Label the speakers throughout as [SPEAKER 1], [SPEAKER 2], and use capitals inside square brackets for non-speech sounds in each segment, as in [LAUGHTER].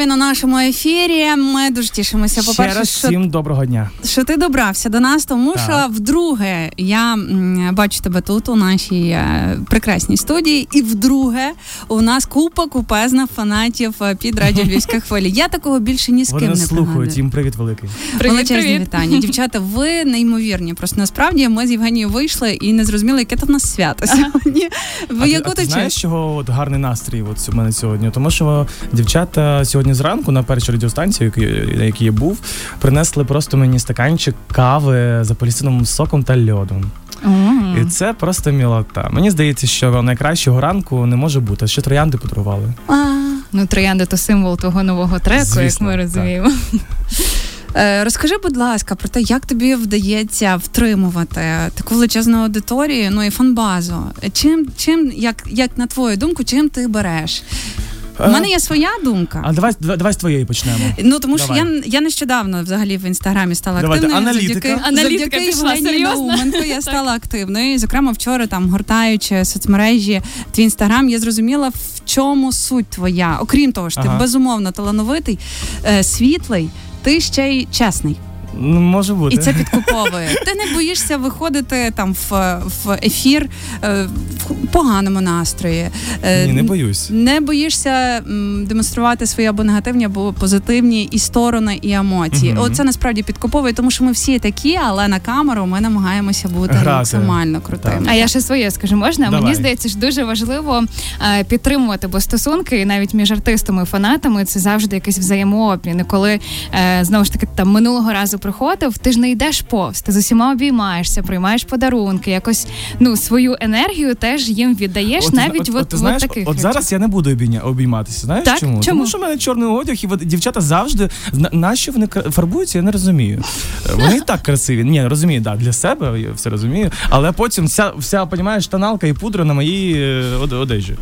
[SPEAKER 1] він у нашому ефірі. Ми дуже тішимося. По перше,
[SPEAKER 2] раз
[SPEAKER 1] що,
[SPEAKER 2] всім доброго дня.
[SPEAKER 1] що ти добрався до нас, тому
[SPEAKER 2] Так.
[SPEAKER 1] що вдруге я бачу тебе тут у нашій е, прекрасній студії, і вдруге у нас купа купезна фанатів е, під радіо [LAUGHS] Львівська хвиля. Я такого більше ні з ким
[SPEAKER 2] нас
[SPEAKER 1] не
[SPEAKER 2] слухають. Їм привіт великий.
[SPEAKER 3] Привіт,
[SPEAKER 1] Величезні
[SPEAKER 3] привіт.
[SPEAKER 1] вітання. Дівчата, ви неймовірні. Просто насправді ми з Євгенією вийшли і не зрозуміли, яке то в нас свято сьогодні. Ви яку
[SPEAKER 2] а ти
[SPEAKER 1] ти
[SPEAKER 2] знаєш, чого от гарний настрій от у мене сьогодні? Тому що дівчата сьогодні зранку на першій радіостанції, які- на якій я був, принесли просто мені стаканчик кави з апельсиновим соком та льодом.
[SPEAKER 3] Мгм.
[SPEAKER 2] І це просто мілота. Мені здається, що найкращого ранку не може бути. Ще троянди подарували.
[SPEAKER 1] А,
[SPEAKER 3] Ну, троянда то символ того нового треку,
[SPEAKER 2] Звісно,
[SPEAKER 3] як ми розуміємо. [LAUGHS]
[SPEAKER 1] Е, Розкажи, будь ласка, про те, як тобі вдається втримувати таку величезну аудиторію, ну і фанбазу. Чим, чим, як, як на твою думку, чим ти береш? У мене є своя думка.
[SPEAKER 2] А давай, давай, давай з твоєї почнемо.
[SPEAKER 1] Ну тому що
[SPEAKER 2] Давай.
[SPEAKER 1] я, я нещодавно взагалі в інстаграмі стала
[SPEAKER 2] Давайте,
[SPEAKER 1] активною.
[SPEAKER 2] аналітика.
[SPEAKER 1] Завдяки,
[SPEAKER 3] Аналітика
[SPEAKER 1] завдяки
[SPEAKER 3] пішла, серйозно?
[SPEAKER 1] Науменко я стала активною. І, зокрема, вчора там гортаючи соцмережі твій інстаграм, я зрозуміла, в чому суть твоя. Окрім того, що ти безумовно талановитий, е, світлий, ти ще й чесний.
[SPEAKER 2] Ну, може бути.
[SPEAKER 1] І це підкуповує. Ти не боїшся виходити там в, в ефір е, в поганому настрої. Е,
[SPEAKER 2] Ні, не боюсь.
[SPEAKER 1] Не боїшся демонструвати свої або негативні, або позитивні і сторони, і емоції.
[SPEAKER 2] Мгм.
[SPEAKER 1] Оце насправді підкуповує, тому що ми всі такі, але на камеру ми намагаємося бути
[SPEAKER 2] Грати.
[SPEAKER 1] максимально крутими.
[SPEAKER 3] А я ще своє скажу, можна?
[SPEAKER 2] Давай.
[SPEAKER 3] Мені здається, що дуже важливо е, підтримувати, бо стосунки навіть між артистами і фанатами це завжди якийсь взаємообмін. І коли знову ж таки там минулого разу приходив, ти ж не йдеш повз, ти з усіма обіймаєшся, приймаєш подарунки, якось ну свою енергію теж їм віддаєш,
[SPEAKER 2] От,
[SPEAKER 3] навіть
[SPEAKER 2] от,
[SPEAKER 3] от,
[SPEAKER 2] от, ти
[SPEAKER 3] от
[SPEAKER 2] знаєш,
[SPEAKER 3] таких
[SPEAKER 2] от зараз я не буду обійматися. Знаєш
[SPEAKER 3] Так?
[SPEAKER 2] чому?
[SPEAKER 3] Чому?
[SPEAKER 2] Тому що в мене чорний одяг, і от дівчата завжди на, на вони фарбуються, я не розумію. Вони і так красиві. Ні, розумію, да, для себе я все розумію. Але потім вся, вся понімаєш, тоналка і пудра на моїй е, од- одежі.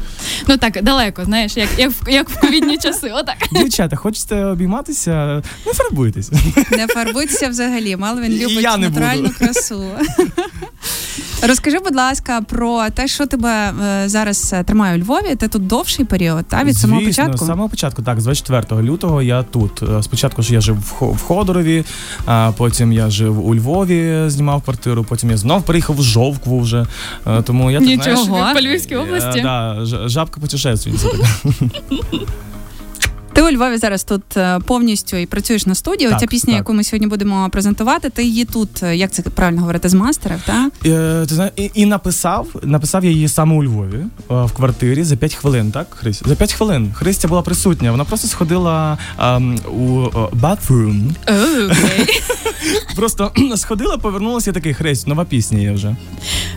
[SPEAKER 3] Ну так далеко, знаєш, як, як, в, як в ковідні часи. Отак.
[SPEAKER 2] Дівчата, хочете обійматися? Не фарбуйтесь.
[SPEAKER 1] Не фарбуйтеся взагалі. Мелвін
[SPEAKER 2] І
[SPEAKER 1] любить
[SPEAKER 2] я не
[SPEAKER 1] натуральну
[SPEAKER 2] буду.
[SPEAKER 1] красу. [LAUGHS] Розкажи, будь ласка, про те, що тебе е, зараз е, тримає у Львові. Ти тут довший період, та від самого
[SPEAKER 2] Звісно,
[SPEAKER 1] початку.
[SPEAKER 2] З самого початку, так, з 24 лютого я тут. Е, Спочатку ж я жив в Ходорові, а потім я жив у Львові, знімав квартиру, потім я знов приїхав в Жовкву вже. Тому я
[SPEAKER 3] Нічого,
[SPEAKER 2] знаєш,
[SPEAKER 3] по Львівській області.
[SPEAKER 2] Да, жабка путешественниця. [LAUGHS]
[SPEAKER 1] Ти у Львові зараз тут е, повністю і працюєш на студії.
[SPEAKER 2] Так,
[SPEAKER 1] Оця пісня,
[SPEAKER 2] так.
[SPEAKER 1] яку ми сьогодні будемо презентувати, ти її тут, е, як це правильно говорити, з мастерів, так?
[SPEAKER 2] Е, Ти знаєш, і, і написав, написав я її саме у Львові е, в квартирі за 5 хвилин, так, Христя? За 5 хвилин. Христя була присутня. Вона просто сходила ем, у bathroom, [LAUGHS] просто [CLEARS THROAT] сходила, повернулася і такий Христь, нова пісня є вже.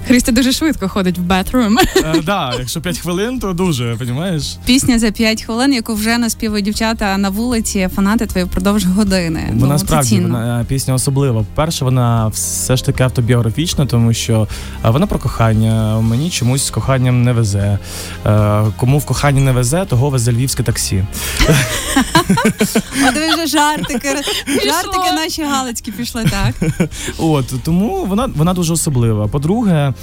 [SPEAKER 3] Христя дуже швидко ходить в.
[SPEAKER 2] Е, да, якщо 5 хвилин, то дуже, розумієш?
[SPEAKER 1] Пісня за 5 хвилин, яку вже наспівують дівчата на вулиці, фанати твої впродовж години.
[SPEAKER 2] Вона справді вона пісня особлива. По-перше, вона все ж таки автобіографічна, тому що е, вона про кохання. Мені чомусь з коханням не везе. Е, Кому в коханні не везе, того везе львівське таксі.
[SPEAKER 1] От ви вже жартики, жартики наші галицькі пішли, так?
[SPEAKER 2] От тому вона вона дуже особлива. По-друге,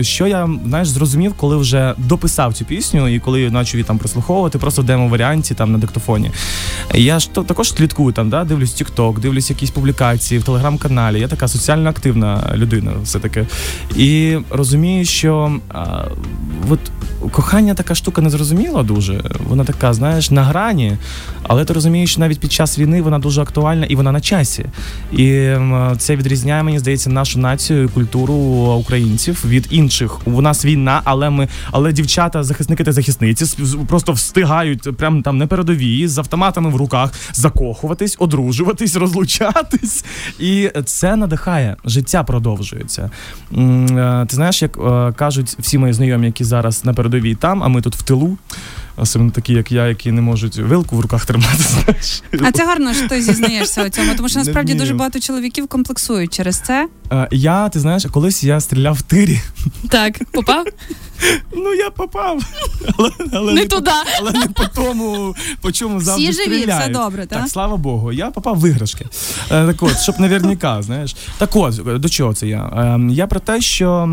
[SPEAKER 2] що я знаєш, зрозумів, коли вже дописав цю пісню, і коли почав її там прослуховувати, просто в демо-варіанті там на диктофоні. Я ж також слідкую там, да, дивлюсь TikTok, дивлюсь якісь публікації в телеграм-каналі. Я така соціально активна людина, все таки. І розумію, що а, от кохання така штука незрозуміла дуже. Вона така, знаєш, на грані, але ти розумієш, що навіть під час війни вона дуже актуальна і вона на часі. І це відрізняє, мені здається, нашу націю і культуру українців від інших. У нас війна, але ми, але дівчата, захисники та захисниці просто встигають прямо там на передовій з автоматами в руках закохуватись, одружуватись, розлучатись. І це надихає. Життя продовжується. Е, Ти знаєш, як е, кажуть всі мої знайомі, які зараз на передовій там, а ми тут в тилу. Особливо такі, як я, які не можуть вилку в руках тримати. [LAUGHS] Знаєш.
[SPEAKER 1] А це гарно, що ти зізнаєшся у цьому, тому що насправді дуже багато чоловіків комплексують через це.
[SPEAKER 2] Я, ти знаєш, колись я стріляв в тирі.
[SPEAKER 3] Так, попав? [LAUGHS]
[SPEAKER 2] Ну я попав, але, але
[SPEAKER 3] Не
[SPEAKER 2] по-
[SPEAKER 3] туди.
[SPEAKER 2] але не по тому, по чому завжди
[SPEAKER 1] Всі живі,
[SPEAKER 2] стріляють.
[SPEAKER 1] все добре, так?
[SPEAKER 2] Так, слава Богу. Я попав в виграшки. Е, так от, щоб наверняка, знаєш. Так от, до чого це я? Ем, я про те, що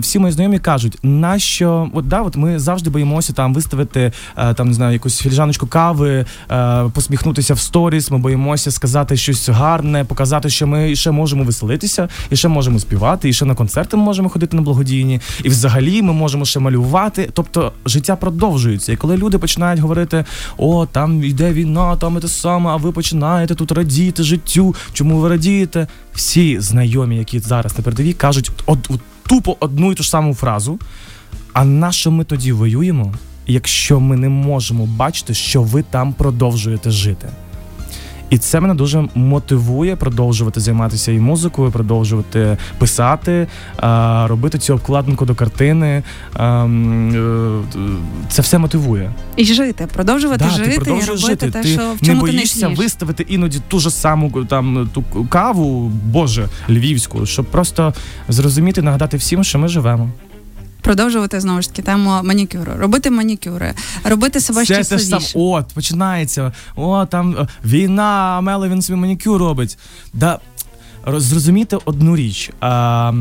[SPEAKER 2] всі мої знайомі кажуть, нащо, от да, от ми завжди боїмося там виставити е, там, не знаю, якусь філіжаночку кави, е, посміхнутися в сторіс, ми боїмося сказати щось гарне, показати, що ми ще можемо веселитися, і ще можемо співати, і ще на концерти ми можемо ходити на благодійні, і взагалі ми можемо ще малювати. Тобто життя продовжується. І коли люди починають говорити: о, там йде війна, там і те саме, а ви починаєте тут радіти життю. Чому ви радієте? Всі знайомі, які зараз на передовій, кажуть от, от, тупо одну і ту ж саму фразу. А на що ми тоді воюємо, якщо ми не можемо бачити, що ви там продовжуєте жити? І це мене дуже мотивує продовжувати займатися і музикою, продовжувати писати, робити цю обкладинку до картини. А, м, е, Це все мотивує.
[SPEAKER 1] І жити, продовжувати
[SPEAKER 2] Да,
[SPEAKER 1] жити
[SPEAKER 2] ти
[SPEAKER 1] і
[SPEAKER 2] продовжуєш
[SPEAKER 1] робити
[SPEAKER 2] жити.
[SPEAKER 1] те,
[SPEAKER 2] ти
[SPEAKER 1] що в
[SPEAKER 2] не
[SPEAKER 1] чому ти
[SPEAKER 2] боїшся
[SPEAKER 1] не
[SPEAKER 2] виставити іноді ту ж саму там ту каву, боже, львівську, щоб просто зрозуміти, нагадати всім, що ми живемо.
[SPEAKER 1] Продовжувати знову ж таки тему манікюру, робити манікюри, робити себе
[SPEAKER 2] Це те ж
[SPEAKER 1] там
[SPEAKER 2] от, починається. О, там е, війна, Мело він собі манікюр робить. Да, Зрозуміти одну річ. А,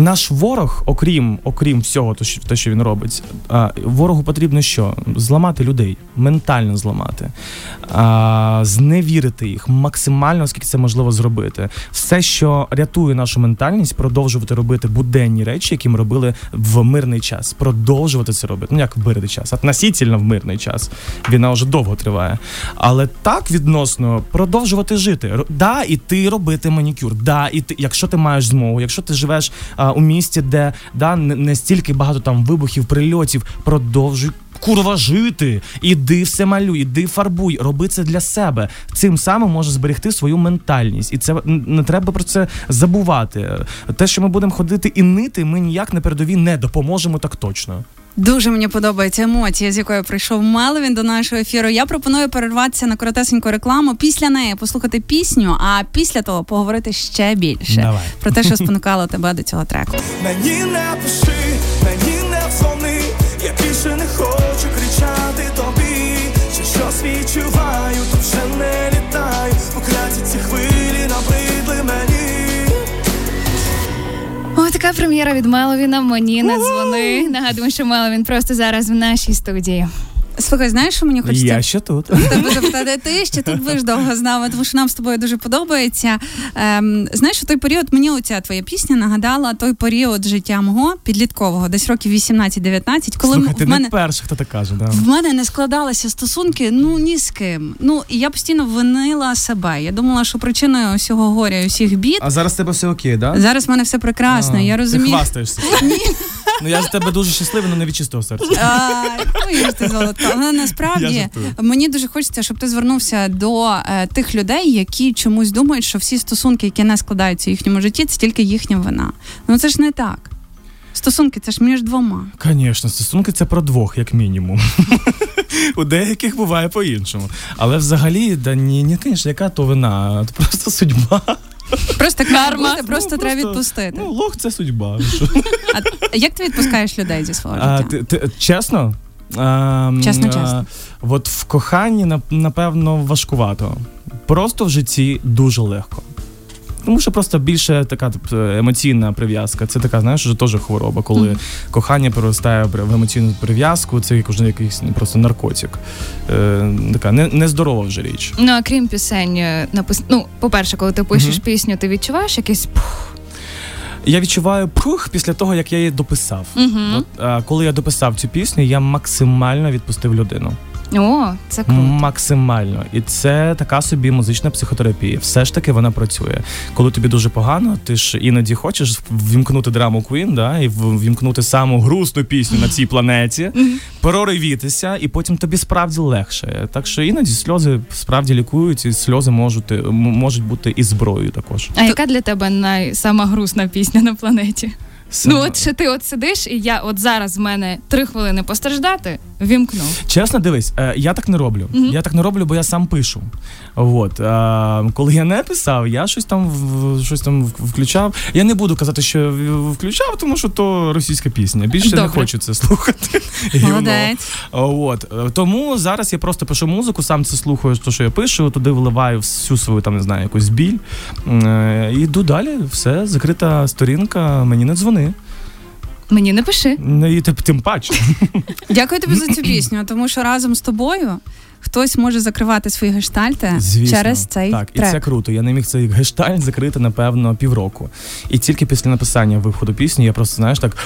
[SPEAKER 2] наш ворог, окрім, окрім всього, те, що він робить, ворогу потрібно що? Зламати людей, ментально зламати, зневірити їх максимально, оскільки це можливо зробити. Все, що рятує нашу ментальність, продовжувати робити буденні речі, які ми робили в мирний час. Продовжувати це робити. Ну як в мирний час, относительно в мирний час. Війна вже довго триває. Але так відносно продовжувати жити. Да, іти робити манікюр. Да, іти, якщо ти маєш змогу, якщо ти живеш у місті, де да, не, не стільки багато там вибухів, прильотів, продовжуй. Курва жити, іди все малюй, іди фарбуй, роби це для себе. Цим самим може зберегти свою ментальність, і це не треба про це забувати. Те, що ми будемо ходити і нити, ми ніяк на передовій не допоможемо так точно.
[SPEAKER 1] Дуже мені подобається емоція, з якою прийшов Мелвін до нашого ефіру. Я пропоную перерватися на коротесеньку рекламу. Після неї послухати пісню, а після того поговорити ще більше
[SPEAKER 2] Давай.
[SPEAKER 1] про те, що спонукало тебе до цього треку.
[SPEAKER 4] Мені не пиши, мені не дзвони, я більше не хочу кричати тобі, що щось відчуваю,
[SPEAKER 3] така прем'єра від Меловіна. Мені не дзвони. Нагадуємо, що Меловін просто зараз в нашій студії.
[SPEAKER 1] Слухай, знаєш, що мені хочеться
[SPEAKER 2] Я ще тут.
[SPEAKER 1] тебе запитати, ти ще тут будеш довго з нами, тому що нам з тобою дуже подобається. Ем, знаєш, у той період мені оця твоя пісня нагадала той період життя мого підліткового, десь років 18-19, коли
[SPEAKER 2] Слухай, ти
[SPEAKER 1] в мене.
[SPEAKER 2] не перший, хто так каже. Да.
[SPEAKER 1] В мене не складалися стосунки ну ні з ким. Ну і я постійно винила себе. Я думала, що причиною усього горя і усіх бід
[SPEAKER 2] А зараз тебе все окей, да?
[SPEAKER 1] зараз в мене все прекрасно.
[SPEAKER 2] А,
[SPEAKER 1] я розумію.
[SPEAKER 2] Ти хвастаєшся. Ну я з тебе дуже щасливий, але не від чистого серця.
[SPEAKER 1] Ай, ну, і ж ти золотко. Але
[SPEAKER 2] Я
[SPEAKER 1] насправді
[SPEAKER 2] жартую.
[SPEAKER 1] мені дуже хочеться, щоб ти звернувся до е, тих людей, які чомусь думають, що всі стосунки, які не складаються в їхньому житті, це тільки їхня вина. Ну це ж не так. Стосунки це ж між двома.
[SPEAKER 2] Звісно, стосунки це про двох, як мінімум. У деяких буває по-іншому. Але взагалі, да ні, ні, звісно, яка то вина, це просто судьба.
[SPEAKER 1] Просто
[SPEAKER 3] Карма.
[SPEAKER 1] карма, просто
[SPEAKER 2] Ну,
[SPEAKER 1] треба відпустити.
[SPEAKER 2] Ну, лох це судьба. Що?
[SPEAKER 1] А як ти відпускаєш людей зі свого
[SPEAKER 2] А, ти, ти, чесно? А,
[SPEAKER 1] Чесно, чесно.
[SPEAKER 2] От в коханні, нап- напевно, важкувато. Просто в житті дуже легко. Тому що просто більше така тобто, емоційна прив'язка. Це така, знаєш, вже теж хвороба, коли
[SPEAKER 1] Мгм.
[SPEAKER 2] кохання переростає в емоційну прив'язку, це як уже якийсь ну, просто наркотик. Е, така не, нездорова вже річ.
[SPEAKER 3] Ну а крім пісень, е, напис... ну, по-перше, коли ти пишеш
[SPEAKER 2] Мгм.
[SPEAKER 3] пісню, ти відчуваєш якийсь пух.
[SPEAKER 2] Я відчуваю прух після того, як я її дописав.
[SPEAKER 3] Угу.
[SPEAKER 2] От, а, коли я дописав цю пісню, я максимально відпустив людину.
[SPEAKER 3] О, це круто.
[SPEAKER 2] Максимально. І це така собі музична психотерапія. Все ж таки вона працює. Коли тобі дуже погано, ти ж іноді хочеш ввімкнути драму Queen, да, і ввімкнути саму грустну пісню на цій планеті, проривітися, і потім тобі справді легше. Так що іноді сльози справді лікують, і сльози можуть, можуть бути і зброєю також.
[SPEAKER 3] А яка для тебе най... сама грустна пісня на планеті?
[SPEAKER 2] Саме-
[SPEAKER 3] Ну, от що ти от сидиш, і я от зараз в мене три хвилини постраждати, вімкнув.
[SPEAKER 2] Чесно, дивись, е, я так не роблю.
[SPEAKER 3] Мгм.
[SPEAKER 2] Я так не роблю, бо я сам пишу. От е, коли я не писав, я щось там щось там включав. Я не буду казати, що включав, тому що то російська пісня. Більше не хочу це слухати. [LAUGHS]
[SPEAKER 1] Молодець.
[SPEAKER 2] От е, тому зараз я просто пишу музику, сам це слухаю, то що я пишу, туди виливаю всю свою там не знаю, якусь біль. І йду далі. Все, закрита сторінка, мені не дзвони.
[SPEAKER 3] Мені не пиши.
[SPEAKER 2] Ну, І тим, тим паче. [LAUGHS]
[SPEAKER 1] Дякую тобі за цю [CLEARS THROAT] пісню, тому що разом з тобою хтось може закривати свої гештальти
[SPEAKER 2] Звісно,
[SPEAKER 1] через цей
[SPEAKER 2] так,
[SPEAKER 1] трек.
[SPEAKER 2] і це круто. Я не міг цей гештальт закрити, напевно, півроку. І тільки після написання виходу пісні я просто, знаєш, так.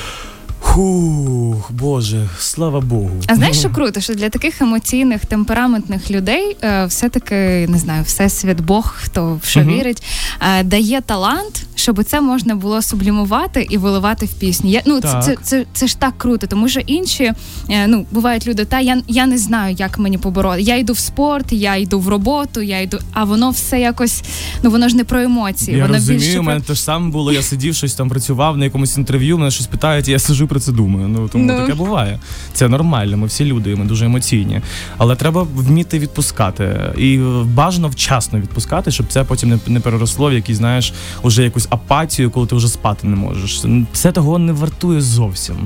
[SPEAKER 2] Хух, Боже, слава Богу.
[SPEAKER 3] А знаєш, що круто, що для таких емоційних, темпераментних людей е, все-таки не знаю, всесвіт Бог, хто в що
[SPEAKER 2] Мгм.
[SPEAKER 3] вірить, е, дає талант, щоб це можна було сублімувати і виливати в пісні. Я, ну, це, це, це, це ж так круто, тому що інші е, ну, бувають люди, та я, я не знаю, як мені побороти. Я йду в спорт, я йду в роботу, я йду, а воно все якось, ну воно ж не про емоції,
[SPEAKER 2] Я
[SPEAKER 3] воно
[SPEAKER 2] розумію,
[SPEAKER 3] більше
[SPEAKER 2] у мене те ж саме було. Я сидів, щось там працював на якомусь інтерв'ю, мене щось питають, я сижу про це думаю. Ну тому
[SPEAKER 3] Ну.
[SPEAKER 2] таке буває. Це нормально. Ми всі люди, ми дуже емоційні. Але треба вміти відпускати і бажано вчасно відпускати, щоб це потім не, не переросло в якісь, знаєш, уже якусь апатію, коли ти вже спати не можеш. Це того не вартує зовсім.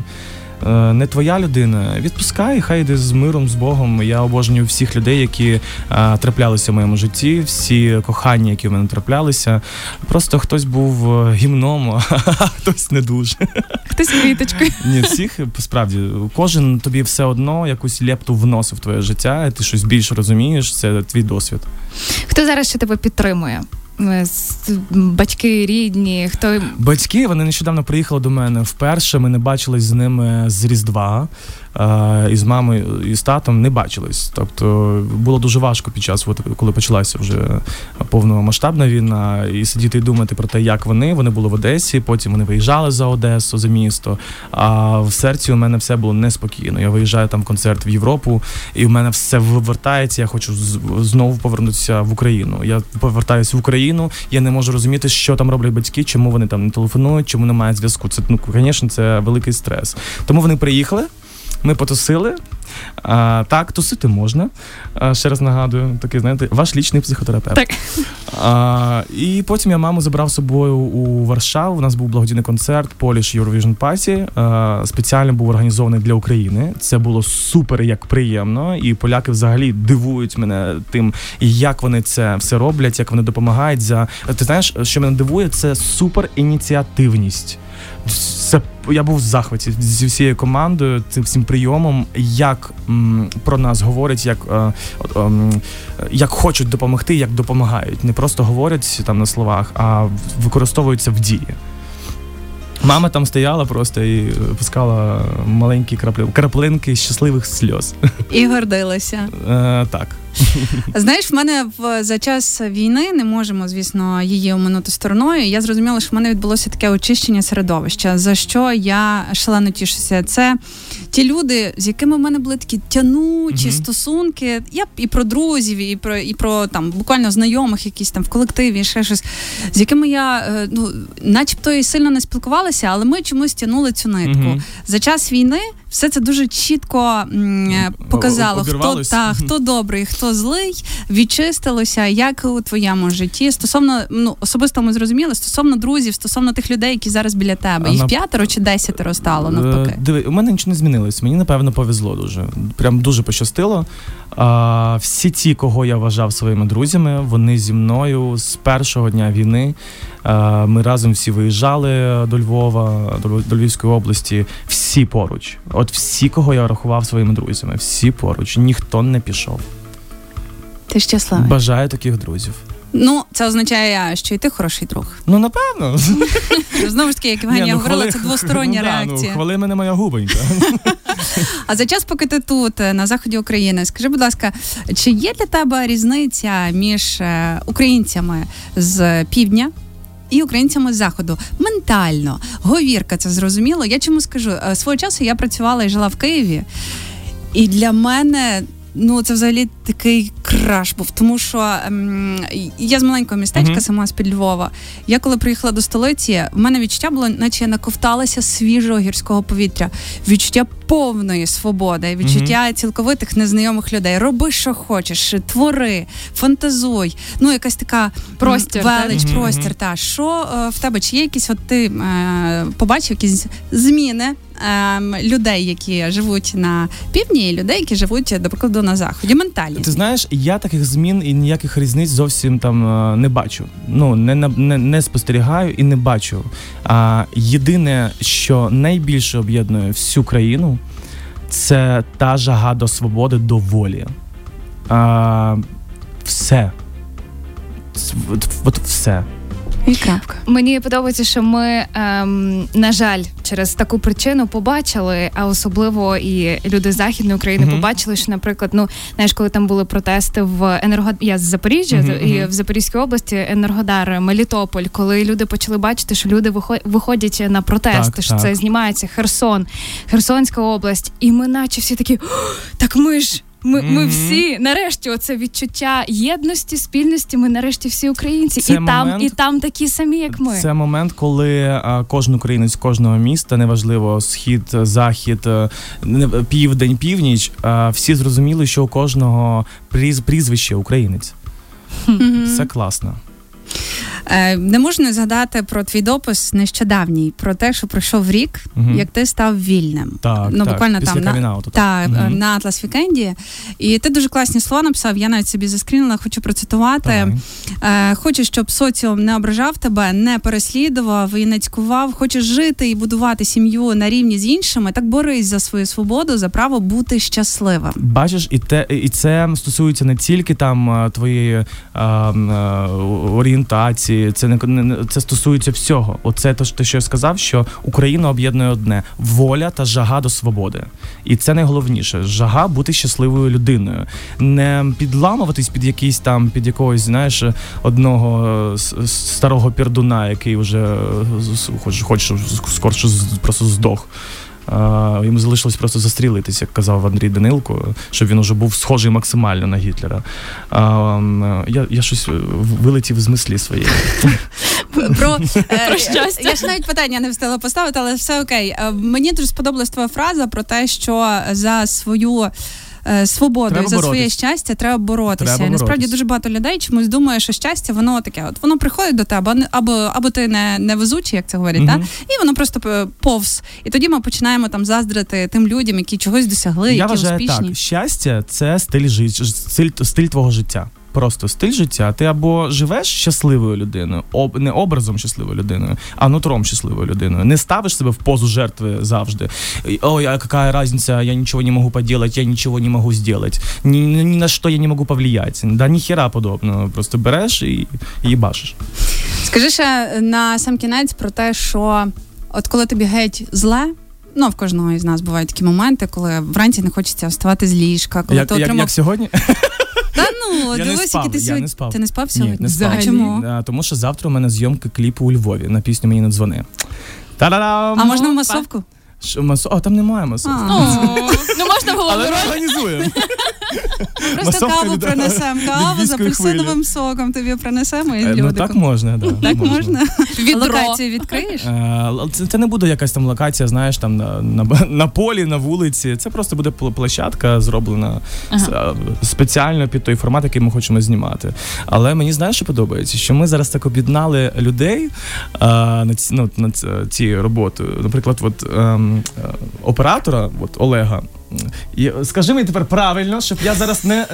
[SPEAKER 2] Е, Не твоя людина, відпускай, хай йде з миром, з Богом. Я обожнюю всіх людей, які е, траплялися в моєму житті, всі кохання, які в мене траплялися. Просто хтось був е, гімном, [LAUGHS] а хтось не дуже.
[SPEAKER 3] хтось квіточкою. [LAUGHS]
[SPEAKER 2] Ні, всіх справді кожен тобі все одно якусь лепту вносив в твоє життя, ти щось більше розумієш. Це твій досвід.
[SPEAKER 3] Хто зараз ще тебе підтримує? Е, Батьки, рідні, хто
[SPEAKER 2] Батьки вони нещодавно приїхали до мене вперше. Ми не бачились з ними з Різдва. Е, і з мамою і з татом не бачились. Тобто було дуже важко під час, от, коли почалася вже повномасштабна війна, і сидіти і думати про те, як вони. Вони були в Одесі, потім вони виїжджали за Одесу, за місто. А в серці у мене все було неспокійно. Я виїжджаю там концерт в Європу, і в мене все вивертається. Я хочу знову повернутися в Україну. Я повертаюся в Україну. Я не можу розуміти, що там роблять батьки, чому вони там не телефонують, чому немає зв'язку. Це ну, звісно, це великий стрес. Тому вони приїхали. Ми потусили. А, так, тусити можна. А, ще раз нагадую, такий, знаєте, ваш лічний психотерапевт.
[SPEAKER 3] Так.
[SPEAKER 2] А, і потім я маму забрав з собою у Варшаву. У нас був благодійний концерт Polish Eurovision Party. А, спеціально був організований для України. Це було супер як приємно. І поляки взагалі дивують мене тим, як вони це все роблять, як вони допомагають. За ти знаєш, що мене дивує, це супер ініціативність. Це я був в захваті зі всією командою, цим всім прийомом, як м, про нас говорять, як, е, ем, як хочуть допомогти, як допомагають. Не просто говорять там на словах, а використовуються в дії. Мама там стояла просто і пускала маленькі краплі, краплинки щасливих сльоз.
[SPEAKER 1] І гордилася.
[SPEAKER 2] Е, так. [LAUGHS]
[SPEAKER 1] Знаєш, в мене в за час війни не можемо, звісно, її оминути стороною. Я зрозуміла, що в мене відбулося таке очищення середовища, за що я шалено тішуся. Це ті люди, з якими в мене були такі тянучі стосунки. Я і про друзів, і про і про там буквально знайомих, якісь там в колективі, ще щось, з якими я е, ну, начебто і сильно не спілкувалася, але ми чомусь тягнули цю нитку. За час війни все це дуже чітко е, показало, хто та хто добрий, хто злий, відчистилося, як у твоєму житті. Стосовно ну особисто ми зрозуміли, стосовно друзів, стосовно тих людей, які зараз біля тебе. Їх п'ятеро чи десятеро стало навпаки.
[SPEAKER 2] Е, Диви, у мене нічого не змінилось. Мені напевно повезло дуже. Прям дуже пощастило. А, всі ті, кого я вважав своїми друзями, вони зі мною з першого дня війни. А, ми разом всі виїжджали до Львова, до Львівської області. Всі поруч. От всі, кого я рахував своїми друзями, всі поруч. Ніхто не пішов.
[SPEAKER 1] Ти щасливий.
[SPEAKER 2] Бажаю таких друзів.
[SPEAKER 1] Ну це означає, що і ти хороший друг.
[SPEAKER 2] Ну напевно. [LAUGHS]
[SPEAKER 1] Знову ж таки, як Євгенія
[SPEAKER 2] Ні, ну,
[SPEAKER 1] говорила,
[SPEAKER 2] хвали-
[SPEAKER 1] це двостороння [LAUGHS]
[SPEAKER 2] ну, да,
[SPEAKER 1] реакція.
[SPEAKER 2] Ну, хвали мене моя губонька. [LAUGHS]
[SPEAKER 1] А за час, поки ти тут, е, на заході України, скажи, будь ласка, чи є для тебе різниця між е, українцями з півдня? І українцями з заходу. Ментально. Говірка, це зрозуміло. Я чому скажу Е, свого часу я працювала і жила в Києві, і для мене ну це взагалі такий краш був. Тому що ем, я з маленького містечка, сама з під Львова. Я коли приїхала до столиці, в мене відчуття було, наче я наковталася свіжого гірського повітря, відчуття повної свободи, відчуття цілковитих незнайомих людей. Роби, що хочеш, твори, фантазуй. Ну, якась така
[SPEAKER 3] Простір,
[SPEAKER 1] велич,
[SPEAKER 2] Мгм,
[SPEAKER 1] простір. Та що е, в тебе? Чи є якісь от ти е, побачив якісь зміни? Ем, людей, які живуть на півдні, і людей, які живуть, до прикладу, на заході. Ментальність.
[SPEAKER 2] Ти знаєш, я таких змін і ніяких різниць зовсім там е, не бачу. Ну не, не, не спостерігаю і не бачу. А єдине, що найбільше об'єднує всю країну, це та жага до свободи, до волі. А, все. От, от все.
[SPEAKER 1] І крапка.
[SPEAKER 3] Мені подобається, що ми, ем, на жаль, через таку причину побачили, а особливо і люди західної України
[SPEAKER 2] Мгм.
[SPEAKER 3] побачили, що, наприклад, ну знаєш, коли там були протести в енерго... я з Запоріжжя
[SPEAKER 2] Мгм,
[SPEAKER 3] і в Запорізькій області Енергодар, Мелітополь, коли люди почали бачити, що люди вихо- виходять на протести,
[SPEAKER 2] Так,
[SPEAKER 3] що
[SPEAKER 2] так.
[SPEAKER 3] це знімається Херсон, Херсонська область, і ми, наче всі такі, так ми ж. Ми, ми всі нарешті оце відчуття єдності, спільності. Ми нарешті всі українці,
[SPEAKER 2] Це
[SPEAKER 3] і там, і там такі самі, як ми.
[SPEAKER 2] Це момент, коли а, кожен українець кожного міста, неважливо схід, захід, е, південь, північ, а, всі зрозуміли, що у кожного пріз, прізвище українець. Це класно.
[SPEAKER 1] Е, Не можу не згадати про твій допис нещодавній, про те, що пройшов рік,
[SPEAKER 2] Мгм.
[SPEAKER 1] як ти став вільним.
[SPEAKER 2] Так,
[SPEAKER 1] ну,
[SPEAKER 2] так,
[SPEAKER 1] буквально
[SPEAKER 2] після
[SPEAKER 1] там на, та, е, на Атлас Вікенді. І ти дуже класні слова написав. Я навіть собі заскрінила, хочу процитувати.
[SPEAKER 2] Давай.
[SPEAKER 1] Е, Хочу, щоб соціум не ображав тебе, не переслідував і не цькував. Хочеш жити і будувати сім'ю на рівні з іншими. Так борись за свою свободу, за право бути щасливим.
[SPEAKER 2] Бачиш, і те, і це стосується не тільки там твоєї е, орієнтації, це не це стосується всього. Оце те, що- я сказав, що Україну об'єднує одне воля та жага до свободи. І це найголовніше жага бути щасливою людиною, не підламуватись під якийсь там, під якогось, знаєш, одного е, старого пердуна, який вже е, хоч, хоч скорше просто здох. А, йому залишилось просто застрілитись, як казав Андрій Данилко, щоб він уже був схожий максимально на Гітлера. А, я, я щось е, вилетів з мислі своєї.
[SPEAKER 1] Про, е, [LAUGHS]
[SPEAKER 3] Про щастя.
[SPEAKER 1] Я ж навіть питання не встигла поставити, але все окей. Е, Мені дуже сподобалась твоя фраза про те, що за свою. Е, Свободу
[SPEAKER 2] Треба
[SPEAKER 1] за своє
[SPEAKER 2] боротись.
[SPEAKER 1] щастя треба боротися.
[SPEAKER 2] Треба
[SPEAKER 1] насправді
[SPEAKER 2] боротись.
[SPEAKER 1] дуже багато людей чомусь думає, що щастя воно таке. От воно приходить до тебе, або або ти не, не везучий, як це говорять,
[SPEAKER 2] угу.
[SPEAKER 1] та? і воно просто е, повз. І тоді ми починаємо там заздрити тим людям, які чогось досягли,
[SPEAKER 2] Я
[SPEAKER 1] які
[SPEAKER 2] вважаю
[SPEAKER 1] успішні.
[SPEAKER 2] так: щастя це стиль життя, стиль, стиль твого життя. Просто стиль життя. Ти або живеш щасливою людиною, об не образом щасливою людиною, а нутром щасливою людиною. Не ставиш себе в позу жертви завжди. Ой, а яка різниця, я нічого не можу поділати, я нічого не можу зробити. Ні, ні, на що я не можу повлияти. Да ніхера подобного. Просто береш і, і бачиш.
[SPEAKER 1] Скажи ще на сам кінець про те, що от коли тобі геть зле. Ну, в кожного із нас бувають такі моменти, коли вранці не хочеться вставати з ліжка, коли
[SPEAKER 2] Як,
[SPEAKER 1] ти
[SPEAKER 2] як, як сьогодні?
[SPEAKER 1] Та ну,
[SPEAKER 2] Я не
[SPEAKER 1] дивись,
[SPEAKER 2] спав,
[SPEAKER 1] який ти
[SPEAKER 2] я
[SPEAKER 1] сьогодні.
[SPEAKER 2] не спав.
[SPEAKER 1] Ти не спав сьогодні?
[SPEAKER 2] Ні, не спав.
[SPEAKER 1] А чому?
[SPEAKER 2] Тому що завтра у мене зйомки кліпу у Львові на пісню мені не дзвони. Та-да-дам!
[SPEAKER 1] А можна в масовку?
[SPEAKER 2] Що, масо... О, там немає масовки.
[SPEAKER 1] А.
[SPEAKER 3] Ну можна було
[SPEAKER 2] Але ми організуємо.
[SPEAKER 1] Просто каву принесемо, каву з апельсиновим соком тобі принесемо і
[SPEAKER 2] Е, Ну так можна, да.
[SPEAKER 1] Так можна?
[SPEAKER 3] Відро.
[SPEAKER 1] Локацію відкриєш?
[SPEAKER 2] Е, Це, не буде якась там локація, знаєш, там на, полі, на вулиці. Це просто буде пл- площадка, зроблена е, спеціально під той формат, який ми хочемо знімати. Але мені знаєш, що подобається, що ми зараз так об'єднали людей на ці, ну, ці, цією роботою. Наприклад, от, ем, оператора, от Олега. І, скажи мені тепер правильно, щоб я зараз не.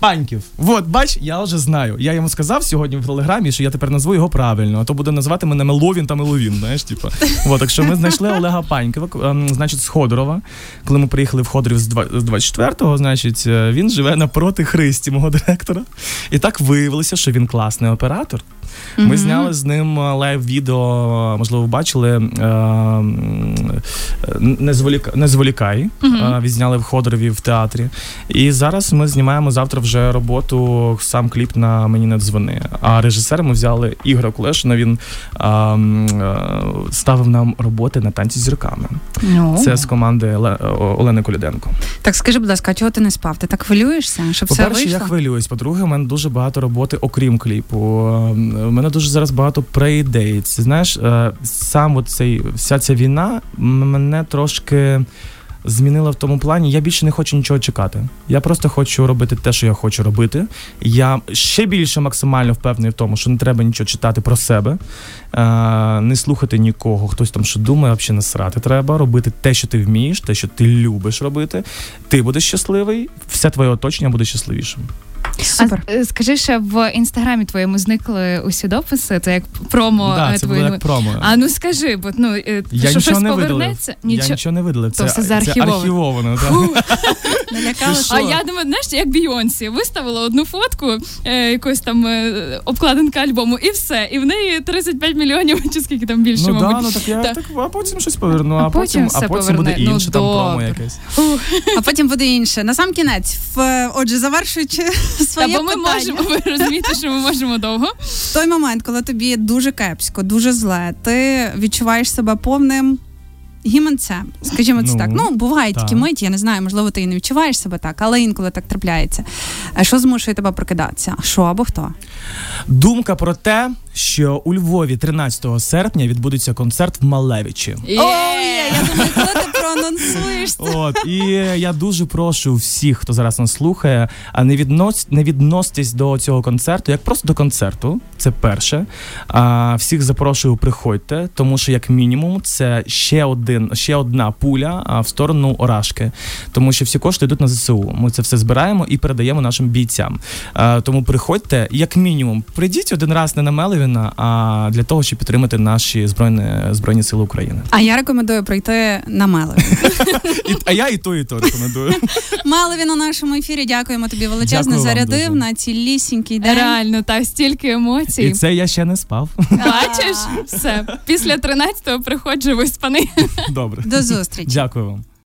[SPEAKER 2] Паньків. От, бач, я вже знаю. Я йому сказав сьогодні в телеграмі, що я тепер назву його правильно, а то буде називати мене Меловін та Меловін. Знаєш, типу. От, так що ми знайшли Олега Панькова, ем, значить, з Ходорова. Коли ми приїхали в Ходорів з 24-го, значить, е, він живе напроти Христі, мого директора. І так виявилося, що він класний оператор. Ми
[SPEAKER 1] Мгм.
[SPEAKER 2] зняли з ним е, лайв-відео, можливо, ви бачили е, е, не, зволіка, не зволікай. Е, Відзняли в Ходорові в театрі. І зараз ми знімаємо завтра завтра вже роботу, сам кліп на мені не дзвони. А режисер ми взяли Ігора Кулешина. Він а, м, е, ставив нам роботи на танці з зірками.
[SPEAKER 3] Ну.
[SPEAKER 2] Це з команди Олени Коляденко.
[SPEAKER 1] Так скажи, будь ласка, а чого ти не спав? Ти так хвилюєшся, щоб
[SPEAKER 2] По-перше,
[SPEAKER 1] вийшло?
[SPEAKER 2] я хвилююсь. По-друге, у мене дуже багато роботи, окрім кліпу. У мене дуже зараз багато преідей. Знаєш, е, сам от цей вся ця війна мене трошки. Змінила в тому плані, я більше не хочу нічого чекати. Я просто хочу робити те, що я хочу робити. Я ще більше максимально впевнений в тому, що не треба нічого читати про себе, е, не слухати нікого, хтось там що думає, взагалі не срати треба, робити те, що ти вмієш, те, що ти любиш робити. Ти будеш щасливий, все твоє оточення буде щасливішим.
[SPEAKER 1] Супер.
[SPEAKER 3] А, е, скажи, що в інстаграмі твоєму зникли усі дописи, це як промо
[SPEAKER 2] да,
[SPEAKER 3] е,
[SPEAKER 2] це
[SPEAKER 3] твої
[SPEAKER 2] було як промо.
[SPEAKER 3] А ну скажи, бо ну е,
[SPEAKER 2] я
[SPEAKER 3] що щось
[SPEAKER 2] не
[SPEAKER 3] повернеться?
[SPEAKER 2] Я нічого не видалив. Це, це архівовано. [LAUGHS]
[SPEAKER 3] А я думаю, знаєш, як Бійонсі виставила одну фотку е, якоїсь там е, обкладинка альбому, і все. І в неї 35 мільйонів, чи скільки там більше,
[SPEAKER 2] Ну
[SPEAKER 3] мабуть.
[SPEAKER 2] да, ну так я
[SPEAKER 3] Так.
[SPEAKER 2] так, а потім щось поверну, а,
[SPEAKER 3] А потім
[SPEAKER 2] потім,
[SPEAKER 3] все
[SPEAKER 2] а потім буде.
[SPEAKER 3] Ну,
[SPEAKER 2] інше, там промо якесь.
[SPEAKER 1] А потім буде інше. На сам кінець, в, отже, завершуючи
[SPEAKER 3] Та, бо ми
[SPEAKER 1] питання.
[SPEAKER 3] можемо, ви розумієте, що ми можемо довго.
[SPEAKER 1] В той момент, коли тобі дуже кепсько, дуже зле, ти відчуваєш себе повним гіманцем. Скажімо це
[SPEAKER 2] Ну,
[SPEAKER 1] так. Ну, бувають
[SPEAKER 2] так.
[SPEAKER 1] такі миті, я не знаю, можливо, ти і не відчуваєш себе так, але інколи так трапляється. Що змушує тебе прокидатися? Що або хто?
[SPEAKER 2] Думка про те, що у Львові 13 серпня відбудеться концерт в Малевичі.
[SPEAKER 1] О, є, я думаю, коли ти проанонсуєш це.
[SPEAKER 2] От і я дуже прошу всіх, хто зараз нас слухає, а не віднос не відноситесь до цього концерту, як просто до концерту. Це перше. А всіх запрошую, приходьте, тому що як мінімум це ще один, ще одна пуля в сторону Орашки, тому що всі кошти йдуть на ЗСУ. Ми це все збираємо і передаємо нашим бійцям. А, тому приходьте, як мінімум, прийдіть один раз не на Мелевіна, а для того, щоб підтримати наші збройні збройні сили України.
[SPEAKER 1] А я рекомендую прийти на Мелевін.
[SPEAKER 2] І, а я і то, і то рекомендую.
[SPEAKER 1] Малові на нашому ефірі. Дякуємо тобі величезно.
[SPEAKER 2] Дякую вам
[SPEAKER 1] Зарядив
[SPEAKER 2] дуже.
[SPEAKER 1] на цілісінький день.
[SPEAKER 3] Реально, та стільки емоцій.
[SPEAKER 2] І це я ще не спав.
[SPEAKER 3] Бачиш? Все. Після 13-го приходжу виспаний.
[SPEAKER 2] Добре.
[SPEAKER 1] До зустрічі.
[SPEAKER 2] Дякую вам.